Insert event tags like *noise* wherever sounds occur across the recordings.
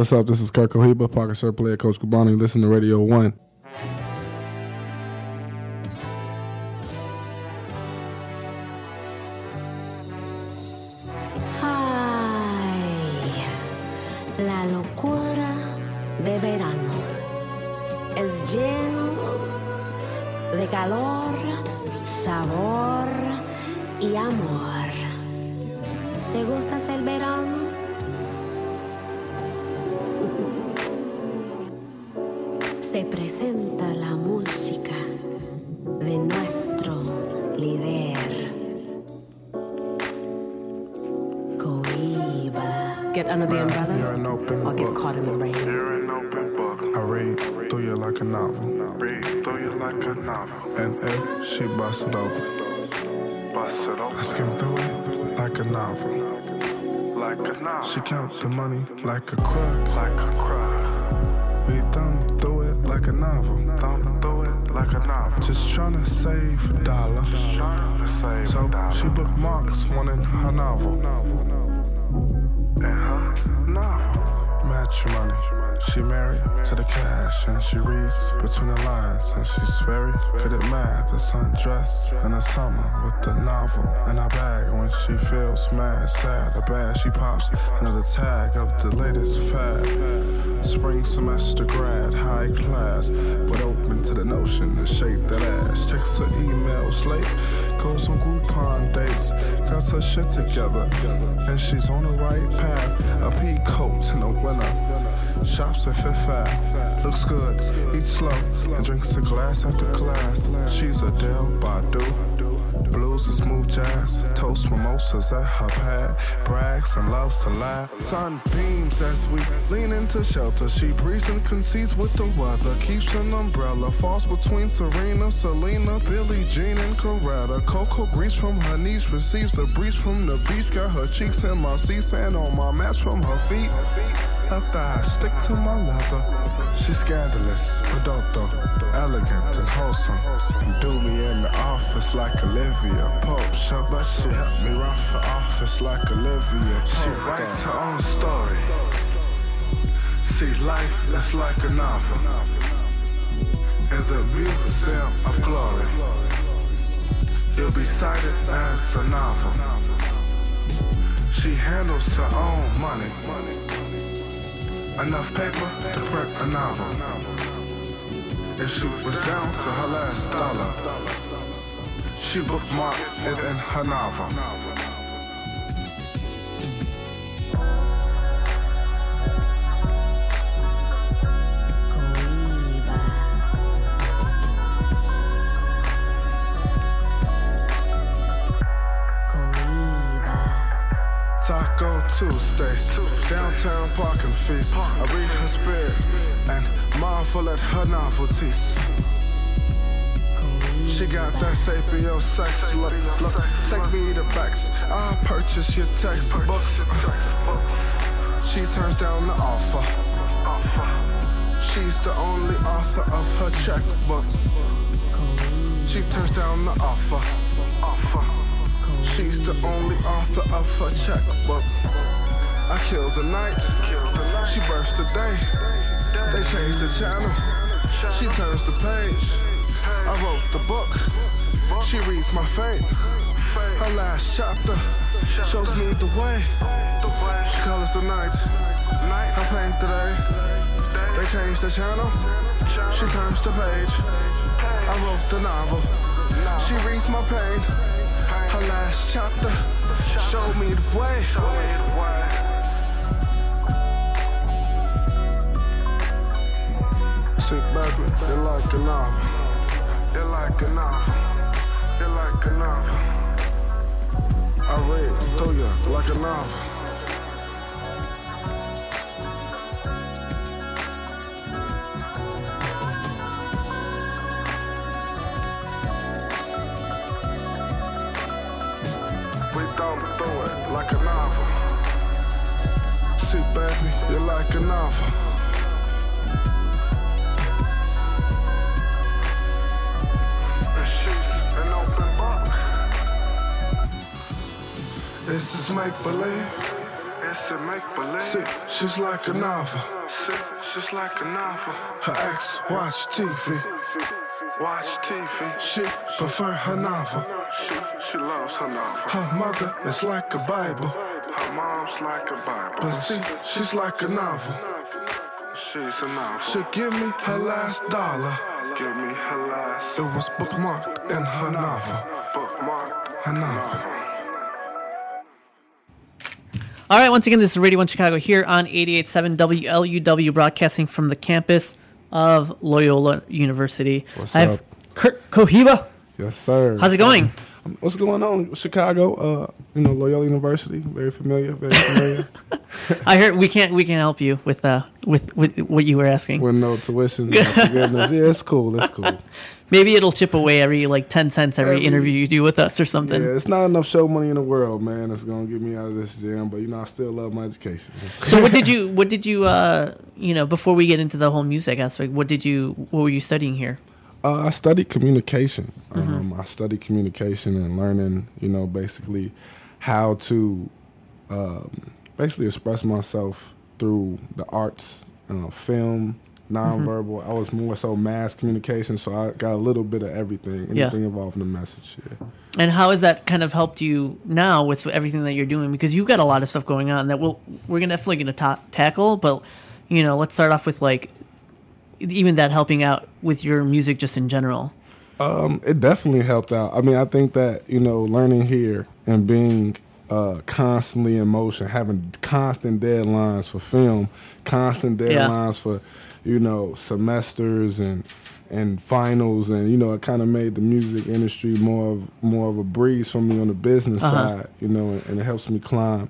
What's up? This is Curt Cohiba, Pocket Shirt Player Coach Kubani. Listen to Radio 1. Líder. Cohiba. Get under the You're umbrella an open or get caught in the rain. You're an open book. I read through you like a novel. Read through you like a novel. And if she busts it open, Bust it I open skim through it like a novel. like a novel. She count the money like a crook. like a cry. We thumb through it like a novel. Thumb through it like a novel. Just tryna save a dollar. Trying to save So a dollar. she bookmarks one in her novel. And her novel. Matrimony. She married to the cash and she reads between the lines and she's very good at math. It's undressed in the summer with the novel in her bag. And when she feels mad, sad, or bad, she pops another tag of the latest fad. Spring semester grad, high class, but open to the notion to shake that ass. Checks her emails late, goes on Groupon dates, got her shit together, and she's on the right path. A pea coat in the winter. Shops at Fifth Ave, looks good, eats slow, and drinks a glass after glass. She's a Del Badu, blues and smooth jazz, toast mimosas at her pad, brags and loves to laugh. Sun beams as we lean into shelter. She breathes and concedes with the weather, keeps an umbrella, falls between Serena, Selena, Billie Jean, and Coretta. Coco grease from her knees, receives the breeze from the beach, got her cheeks in my seat, sand on my match from her feet. Her thighs stick to my leather. She's scandalous, prodotto, elegant and wholesome. Do me in the office like Olivia Pope. Show, but she helped me run for office like Olivia. She writes her own story. See, life is like a novel. In the museum of glory, you'll be cited as a novel. She handles her own money. Enough paper to print a novel. If she was down to her last dollar, she bookmarked it in her novel. Downtown parking feast. I read her spirit and marvel at her novelties. She got that sapio sex look. Look, take me to backs. I'll purchase your textbooks. She turns down the offer. She's the only author of her checkbook. She turns down the offer. She's the only author of her checkbook. I killed the night. She burst the day. They changed the channel. She turns the page. I wrote the book. She reads my fate. Her last chapter shows me the way. She colors the night. I paint the day. They changed the channel. She turns the page. I wrote the novel. She reads my pain. Her last chapter showed me the way. You're like a novel. You're like a novel. You're like a novel. I read through you like a novel. We thumb through it like a novel. See, baby, you're like a novel. This is make believe. It's said make believe. See, she's like a novel. She's like a novel. Her ex watch TV. Watch TV. She prefer her novel. She, she loves her novel. Her mother is like a Bible. Her mom's like a Bible. But see, she's like a novel. She's a novel. She'll give me her last dollar. Give me her last It was bookmarked in her novel. bookmark. Her novel. All right, once again, this is Radio 1 Chicago here on 88.7 WLUW, broadcasting from the campus of Loyola University. What's I have up? Curt Cohiba. Yes, sir. How's it going? What's going on? Chicago, uh, you know, Loyola University, very familiar, very familiar. *laughs* *laughs* I heard we can't we can help you with uh with, with what you were asking. With no tuition, *laughs* no forgiveness. Yeah, it's cool. It's cool. Maybe it'll chip away every like ten cents every Every- interview you do with us or something. Yeah, it's not enough show money in the world, man. That's gonna get me out of this jam. But you know, I still love my education. So what did you what did you uh you know before we get into the whole music aspect? What did you what were you studying here? Uh, I studied communication. Mm-hmm. Um, I studied communication and learning, you know, basically how to um, basically express myself through the arts, uh, film, nonverbal. Mm-hmm. I was more so mass communication, so I got a little bit of everything, Yeah. anything involving the message. Yeah. And how has that kind of helped you now with everything that you're doing? Because you've got a lot of stuff going on that we'll we're definitely gonna ta- tackle. But you know, let's start off with like even that helping out with your music just in general. Um, it definitely helped out. I mean, I think that you know, learning here and being uh, constantly in motion, having constant deadlines for film, constant Yeah. deadlines for you know semesters and and finals, and you know, it kind of made the music industry more of more of a breeze for me on the business Uh-huh. side. You know, and, and it helps me climb.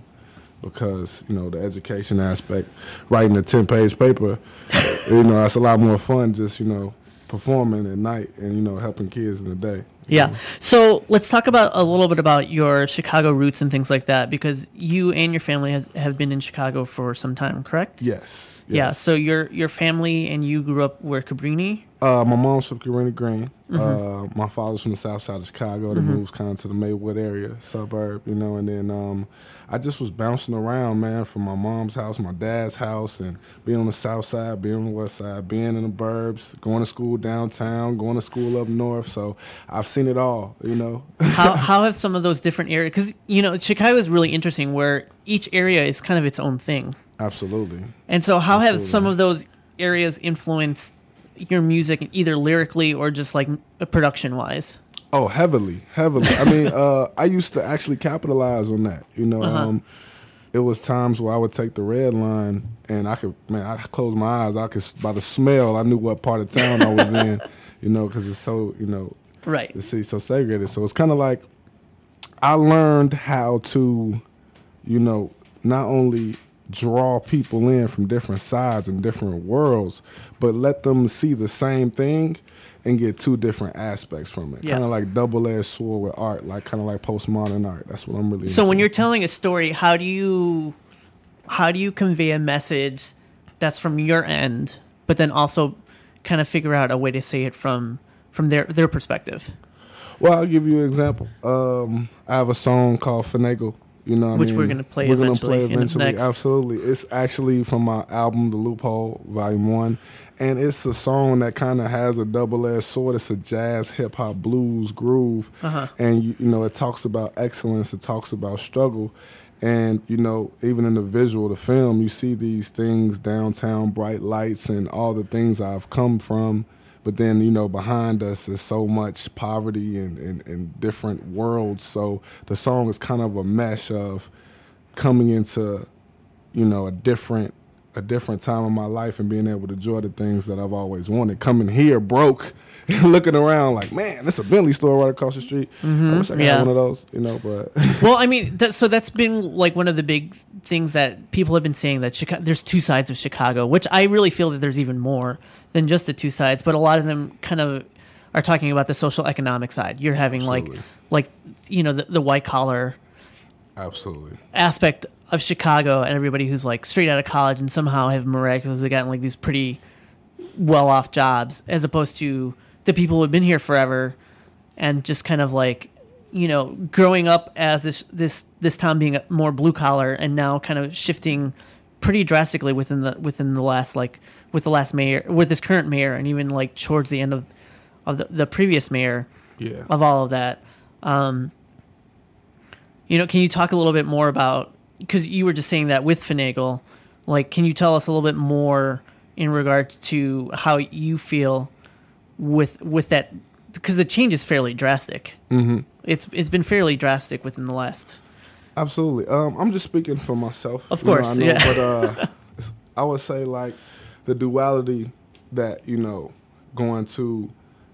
Because you know the education aspect, writing a ten page paper, *laughs* you know that's a lot more fun. Just you know performing at night and you know helping kids in the day. Yeah. So let's talk about a little bit about your Chicago roots and things like that, because you and your family has, have been in Chicago for some time, correct? Yes. Yeah. So your your family and you grew up where Cabrini. Uh, my mom's from Cabrini Green. Mm-hmm. Uh, my father's from the south side of Chicago. They moved kind of to the Maywood area, suburb, you know. And then um, I just was bouncing around, man, from my mom's house, my dad's house, and being on the south side, being on the west side, being in the burbs, going to school downtown, going to school up north. So I've seen it all, you know. *laughs* How how have some of those different areas? Because you know Chicago is really interesting, where each area is kind of its own thing. Absolutely. And so, how have some of those areas influenced your music, either lyrically or just like production wise? Oh, heavily, heavily. I mean, *laughs* uh, I used to actually capitalize on that. You know, Uh-huh. um, it was times where I would take the red line and I could, man, I could close my eyes. I could, by the smell, I knew what part of town I was in. *laughs* You know, because it's so, you know, Right. the city's so segregated. So it's kind of like I learned how to, you know, not only draw people in from different sides and different worlds, but let them see the same thing and get two different aspects from it. Yeah. Kind of like double edged sword with art, like kind of like postmodern art. That's what I'm really. So when you're telling a story, how do you how do you convey a message that's from your end, but then also kind of figure out a way to say it from from their their perspective? Well, I'll give you an example. Um, I have a song called Finagle. You know, what I Which mean? we're gonna play We're gonna eventually play eventually. Absolutely, it's actually from my album, The Loophole, Volume One, and it's a song that kind of has a double-edged sword. It's a jazz, hip hop, blues groove, Uh-huh. and you, you know, it talks about excellence. It talks about struggle. And you know, even in the visual, the film, you see these things downtown, bright lights, and all the things I've come from but then you know behind us is so much poverty and, and, and different worlds. So the song is kind of a mesh of coming into you know a different a different time in my life and being able to enjoy the things that I've always wanted. Coming here broke, *laughs* looking around like, man, it's a Bentley store right across the street. I mm-hmm. wish I got yeah. one of those, you know. But *laughs* well, I mean, that, so that's been like one of the big things that people have been saying that Chicago, there's two sides of Chicago, which I really feel that there's even more than just the two sides. But a lot of them kind of are talking about the social economic side. You're having Absolutely. like, like you know, the, the white collar absolutely, aspect of Chicago and everybody who's like straight out of college and somehow have miraculously gotten like these pretty well off jobs, as opposed to the people who have been here forever and just kind of like you know, growing up as this this this town being more blue collar, and now kind of shifting pretty drastically within the within the last like with the last mayor with this current mayor, and even like towards the end of of the, the previous mayor Yeah. of all of that. Um, you know, can you talk a little bit more about because you were just saying that with Finagle, like, can you tell us a little bit more in regards to how you feel with with that? Because the change is fairly drastic. Mm-hmm. It's it's been fairly drastic within the last. Absolutely. Um, I'm just speaking for myself. Of you know, course, I know, yeah. But uh, *laughs* I would say like the duality that you know going to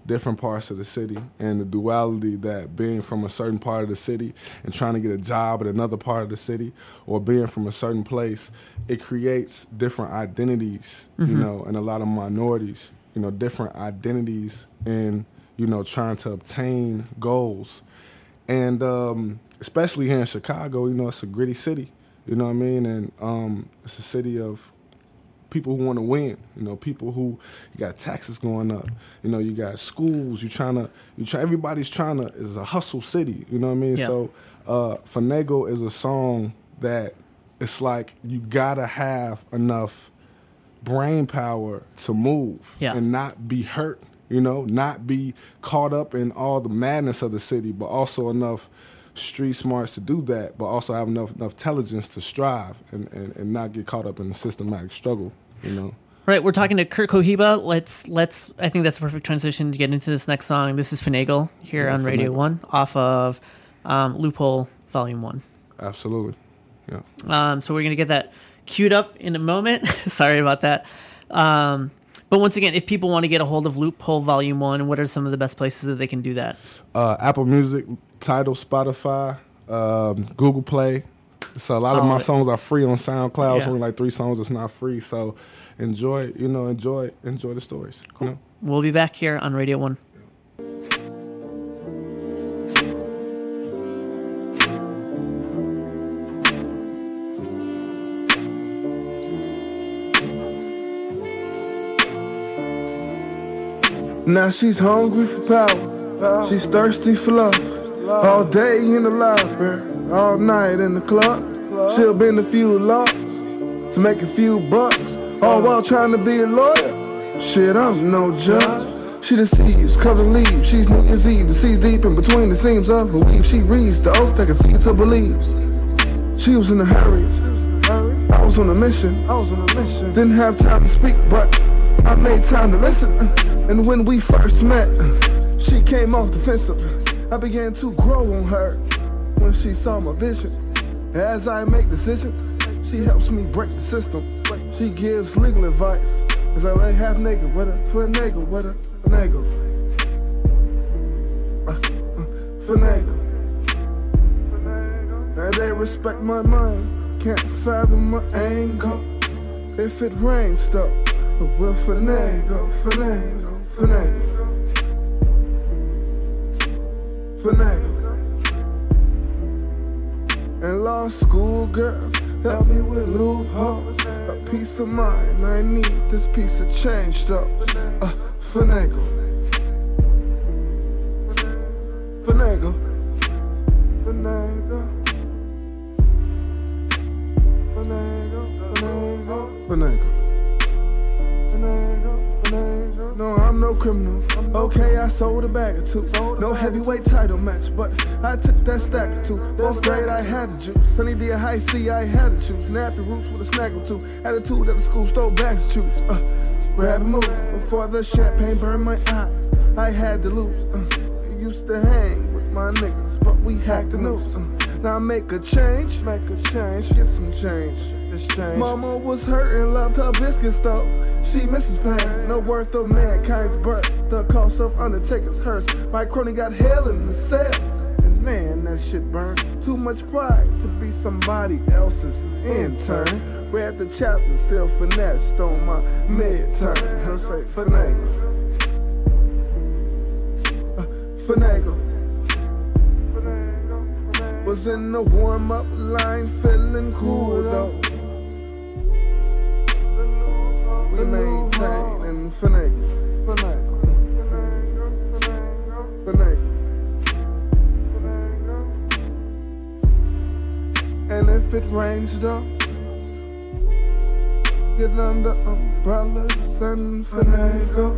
different parts of the city, and the duality that being from a certain part of the city and trying to get a job at another part of the city, or being from a certain place, it creates different identities. You know, and a lot of minorities. You know, different identities in you know trying to obtain goals and um, especially here in Chicago, you know, it's a gritty city. You know what I mean? And um, it's a city of people who want to win. You know, people who you got taxes going up. You know, you got schools. You trying to you try. Everybody's trying to. Is a hustle city. You know what I mean? Yeah. So, uh, Finagle is a song that it's like you gotta have enough brain power to move Yeah. and not be hurt, you know, not be caught up in all the madness of the city, but also enough street smarts to do that, but also have enough enough intelligence to strive and, and, and not get caught up in the systematic struggle, you know. Right, we're talking to Curt Cohiba. Let's let's. I think that's a perfect transition to get into this next song. This is Finagle here Yeah, on Radio One, off of um, Loophole Volume One. Absolutely. Yeah. Um, so we're gonna get that queued up in a moment. *laughs* Sorry about that. Um, but once again, if people want to get a hold of Loophole Volume One, what are some of the best places that they can do that? Uh, Apple Music, Tidal, Spotify, um, Google Play. So a lot of All my songs are free on SoundCloud. There's Yeah. only like three songs that's not free. So enjoy, you know, enjoy, enjoy the stories. you know? We'll be back here on Radio One. Now she's hungry for power. She's thirsty for love. All day in the library, all night in the club. She'll bend a few laws to make a few bucks, all while trying to be a lawyer. Shit, I'm no judge. She deceives, cover leaves. She's New Year's Eve, sees deep in between the seams of weave. She reads the oath that concedes her beliefs. She was in a hurry. I was on a mission. I was on a mission. Didn't have time to speak, but I made time to listen. And when we first met, she came off defensive. I began to grow on her when she saw my vision. As I make decisions, she helps me break the system. She gives legal advice as I lay half naked with her, nigga, with her, a nigga. Uh, uh, nigga. And they respect my mind, can't fathom my anger. If it rains, stop. But we'll finagle, finagle, finagle. Finagle. And law school girls help me with loopholes. A peace of mind, I need this piece of change, though. Uh, finagle. Finagle. Finagle. Finagle. Finagle. Finagle. Okay, I sold a bag or two. No heavyweight title match, but I took that stack or two. Fourth grade, I had to juice. Sunny D high C, I had to choose. Nappy roots with a snack or two. Attitude at the school stole bags to choose. Uh, grab and move before the champagne burned my eyes. I had to lose. Uh, used to hang with my niggas, but we hacked the news. Uh, now make a change, make a change, get some change. This change. Mama was hurting, loved her biscuits though. She misses pain, no worth of mankind's birth. The cost of Undertaker's hearse. My crony got hell in the cell. And man, that shit burns. Too much pride to be somebody else's intern. Read the chapter, still finessed on my midterm. I say, finagle. Uh, finagle. Was in the warm up line, feeling cool though. we maintain and And if it rains though, get under umbrellas and finagle.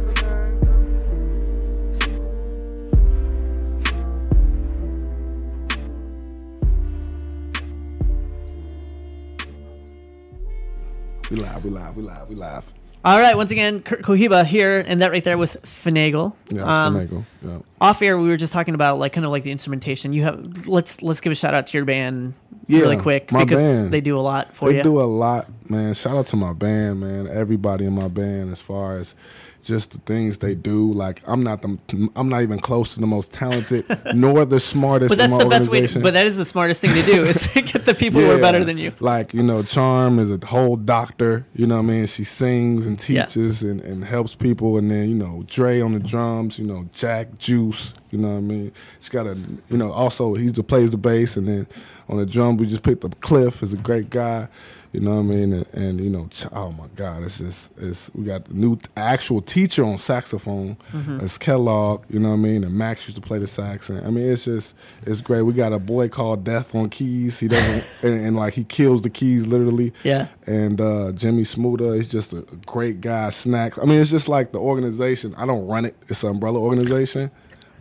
We live, we live, we live, we live. All right, once again, Curt Cohiba here, and that right there was Finagle. Yeah, Um, finagle. Yeah. off air, we were just talking about like kind of like the instrumentation. You have let's let's give a shout out to your band Yeah, really quick my because band. they do a lot for they you. They do a lot, man. Shout out to my band, man. Everybody in my band, as far as just the things they do. Like I'm not the, I'm not even close to the most talented nor the smartest *laughs* but that's the best way. To, but that is the smartest thing to do is to get the people who are better than you. Like, you know, Charm is a whole doctor, you know what I mean? She sings and Yeah. teaches and, and helps people. And then, you know, Dre on the drums, you know, Jack Juice, you know what I mean? She's got a, you know, also he just plays the bass. And then on the drum, we just picked up Cliff, is a great guy, you know what I mean? And, and you know, Ch- oh my God, it's just, it's, we got the new t- actual teacher on saxophone. Mm-hmm. It's Kellogg, you know what I mean? And Max used to play the sax. And I mean, it's just, it's great. We got a boy called Death on keys. He doesn't, *laughs* and, and like he kills the keys literally. Yeah. And uh, Jimmy Smoother is just a great guy. Snacks. I mean, it's just like the organization. I don't run it. It's an umbrella organization,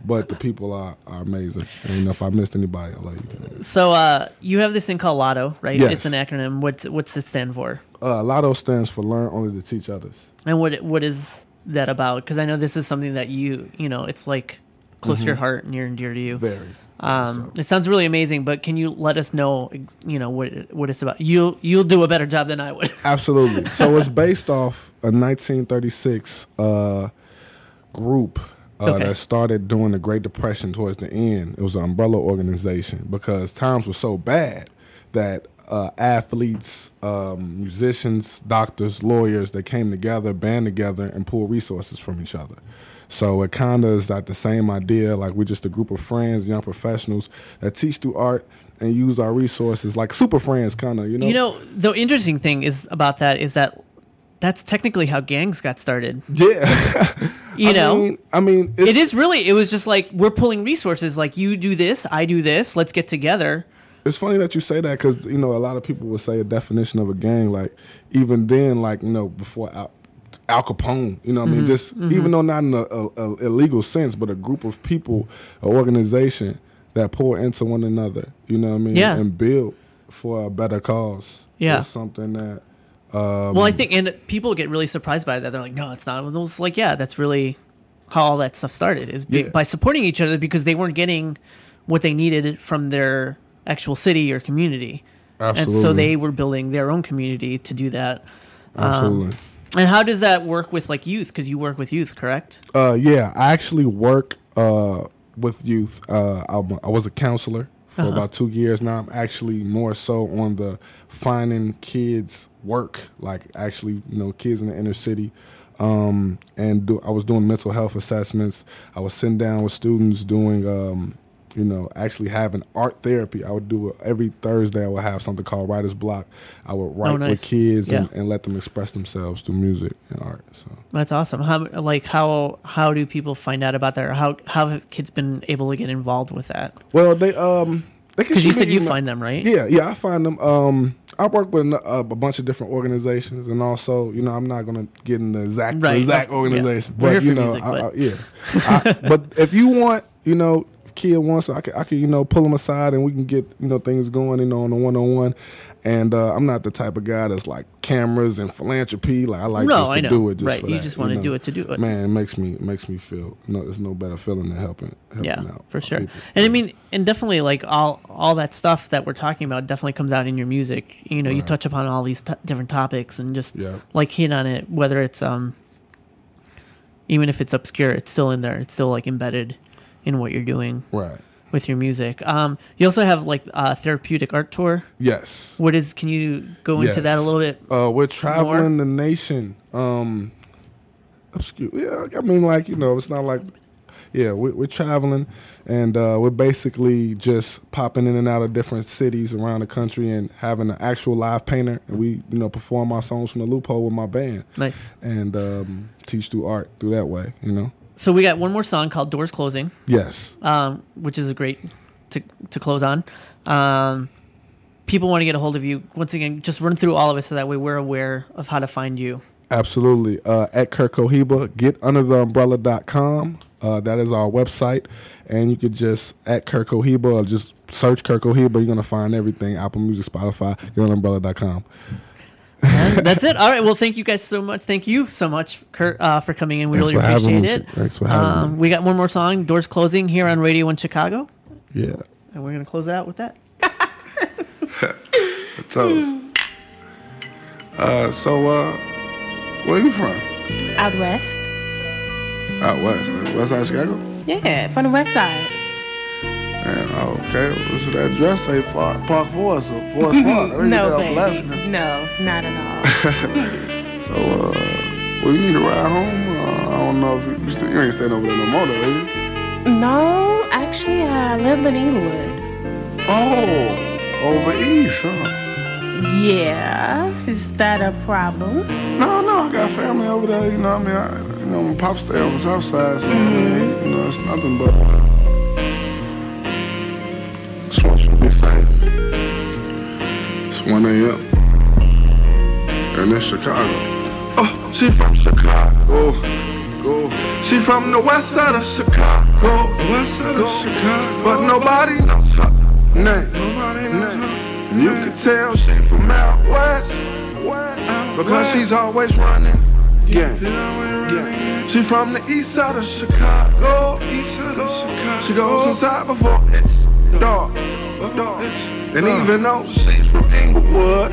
but the people are, are amazing. And you know, if I missed anybody, I'll let you. know. So uh, you have this thing called Lotto, right? Yes. It's an acronym. What's what's it stand for? Uh, Lotto stands for Learn Only to Teach Others. And what what is that about? Because I know this is something that you you know it's like close to your heart, and near and dear to you. Mm-hmm. Very. Um, it sounds really amazing, but can you let us know, you know, what what it's about? You'll you'll do a better job than I would. *laughs* Absolutely. so it's based off a 1936 uh, group uh, Okay. that started during the Great Depression towards the end. It was an umbrella organization because times were so bad that uh, athletes, um, musicians, doctors, lawyers, they came together, band together, and pulled resources from each other. So it kind of is like the same idea. Like we're just a group of friends, young professionals that teach through art and use our resources, like super friends, kind of. You know. You know, the interesting thing is about that is that that's technically how gangs got started. Yeah. *laughs* *laughs* You I know, mean, I mean, it's, it is really. It was just like we're pulling resources. Like you do this, I do this. Let's get together. It's funny that you say that because you know a lot of people would say a definition of a gang like even then like you know before Al, Al Capone you know what Mm-hmm. I mean just even though not in a, a, a illegal sense but a group of people an organization that pour into one another you know what I mean Yeah. and build for a better cause Yeah. something that um, Well, I think, and people get really surprised by that. They're like, "No, it's not." It was like, "Yeah, that's really how all that stuff started is Yeah. by supporting each other because they weren't getting what they needed from their actual city or community, and so they were building their own community to do that." Um, absolutely And how does that work with like youth? Because you work with youth, correct? Uh, yeah, I actually work uh, with youth. Uh, I was a counselor for Uh-huh. about two years now. I'm actually more so on the finding kids work, like actually, you know, kids in the inner city. Um, and do, I was doing mental health assessments. I was sitting down with students doing, um, you know, actually having art therapy. I would do it every Thursday. I would have something called Writer's Block. I would write Oh, nice. with kids and, Yeah. and let them express themselves through music and art. So. That's awesome. How like how how do people find out about that, or how how have kids been able to get involved with that? Well, they um they Because you said you email- find them, right? Yeah, yeah, I find them. Um, I work with uh, a bunch of different organizations, and also, you know, I'm not gonna get in the exact the Right, exact yeah. organization, We're but you know, music, I, but- I, yeah. I, but if you want, you know, kid wants, I can, I can, you know, pull them aside, and we can get, you know, things going, you know, on a one on one. And uh, I'm not the type of guy that's like cameras and philanthropy. Like I like No, just to do it, just Right, you that, just wanna know. do it to do it. Man, it makes me it makes me feel no. There's no better feeling than helping. helping yeah out for sure people. and i mean and definitely like all all that stuff that we're talking about definitely comes out in your music you know you touch upon all these t- different topics and just Yeah. like hit on it whether it's um even if it's obscure it's still in there it's still like embedded in what you're doing right. with your music um you also have like a therapeutic art tour Yes. what is can you go into that a little bit Uh, we're traveling the nation. Um, obscure. Yeah, I mean, like you know, it's not like. Yeah, we're, we're traveling, and uh, we're basically just popping in and out of different cities around the country and having an actual live painter, and we, you know, perform our songs from the loophole with my band nice and um, teach through art through that way. You know. So we got one more song called doors closing Yes. um, which is a great to to close on. Um, people want to get a hold of you, once again, just run through all of it so that way we're aware of how to find you. Absolutely. Uh, at Curt Cohiba, getundertheumbrella.com. Uh, that is our website. And you could just, at Curt Cohiba, or just search Curt Cohiba. You're going to find everything Apple Music, Spotify, getundertheumbrella.com. And that's it. All right. Well, thank you guys so much. Thank you so much, Curt, uh, for coming in. We Thanks really for having appreciate me. it. Thanks for having Um, me. we got one more song, Doors Closing, here on Radio in Chicago. Yeah. And we're going to close it out with that. *laughs* Toast. Uh, so, uh, where you from? Out west. Out west. West side of Chicago? Yeah, from the west side. Oh, okay. What's that dress say? Park, Park Forest or Forest Park? I think no, baby. No, not at all. *laughs* So, uh, well, you need to ride home. Uh, I don't know if you, you, still, you ain't staying over there no more, though, are you? no, actually, I live in Englewood. Oh, over east, huh? Yeah, is that a problem? No, no, I got family over there. You know, what I mean, I, you know, my pop stay on the south side, so I mean, you know, it's nothing but. Want you to be safe. It's 1 a.m. And it's Chicago. Oh, she from Chicago. Go. She from the west side of Chicago. West side of Chicago. But nobody knows her name. Nobody knows her name. You can tell she from out west. Because she's always running. Yeah. She from the east side of Chicago. East side of Chicago. She goes inside before it's dark. And even though she's from Englewood,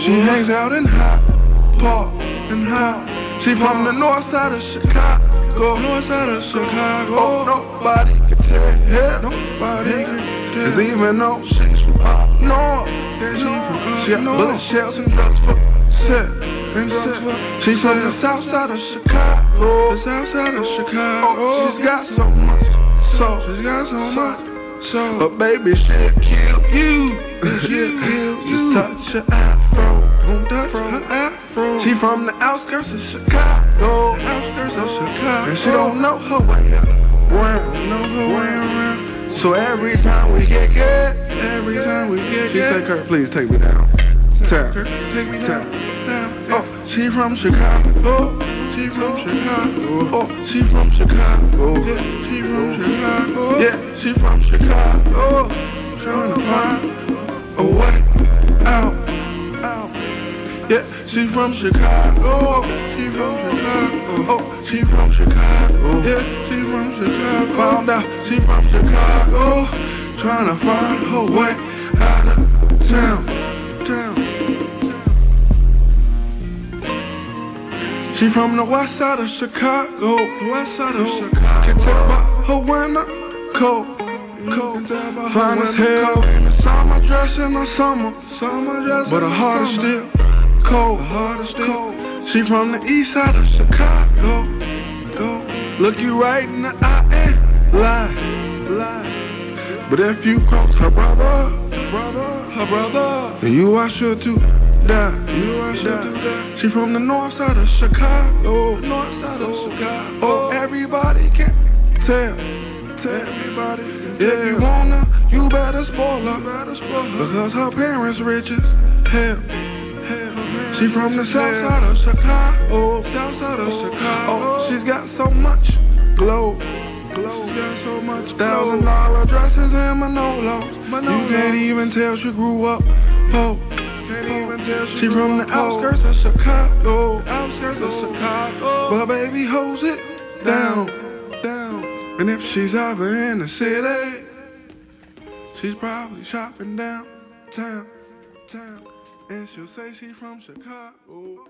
she hangs out in Hyde Park. In High. She from the north side of Chicago. North side of Chicago. Oh, nobody can tell. Nobody can tell. Cause even though she's from up north, she got bullet shells and drugs for sale. She's from the south side of Chicago. The south side of oh, Chicago. Oh, she's got so much soul. She's got so much. So, but baby, she'll kill you. She'll kill you. Just touch her afro. Don't touch her afro. She from the outskirts of Chicago. Outskirts of Chicago. And she don't know her way around. Know her way around. So every time we get good, every time we get she say, Curt, please take me down. Tap, take me down. She from Chicago. She from Chicago. Oh, she from Chicago. Yeah, she from Chicago. Yeah, she from Chicago. Trying to find a way out. Yeah, she from Chicago. She from Chicago. Oh, she from Chicago. Yeah, she from Chicago. Found out she from Chicago. Trying to find her way out of town. Town. She from the west side of Chicago. The west side of Chicago. Can tell by her winter coat. Coat. Fine as hell in the summer dress in the summer. Summer dress but her heart is still cold. Her heart is cold. She from the east side of Chicago. Go. Look you right in the eye and lie. Lie. But if you cross her brother, brother, her brother, then you are sure to die. You are. She from the north side of Chicago. North side of Chicago. Oh, everybody can tell. Tell everybody. If you wanna, you better spoil her. Better spoil her. Because her parents rich as hell. Hell. She from the south side of Chicago. South side of Chicago. Oh, she's got so much glow. Glow. She's got so much thousand dollar dresses and Manolos. You can't even tell she grew up poor. She, from the outskirts of Chicago. Outskirts of Chicago. But baby holds it down, down. And if she's ever in the city, she's probably shopping downtown, town. And she'll say she's from Chicago.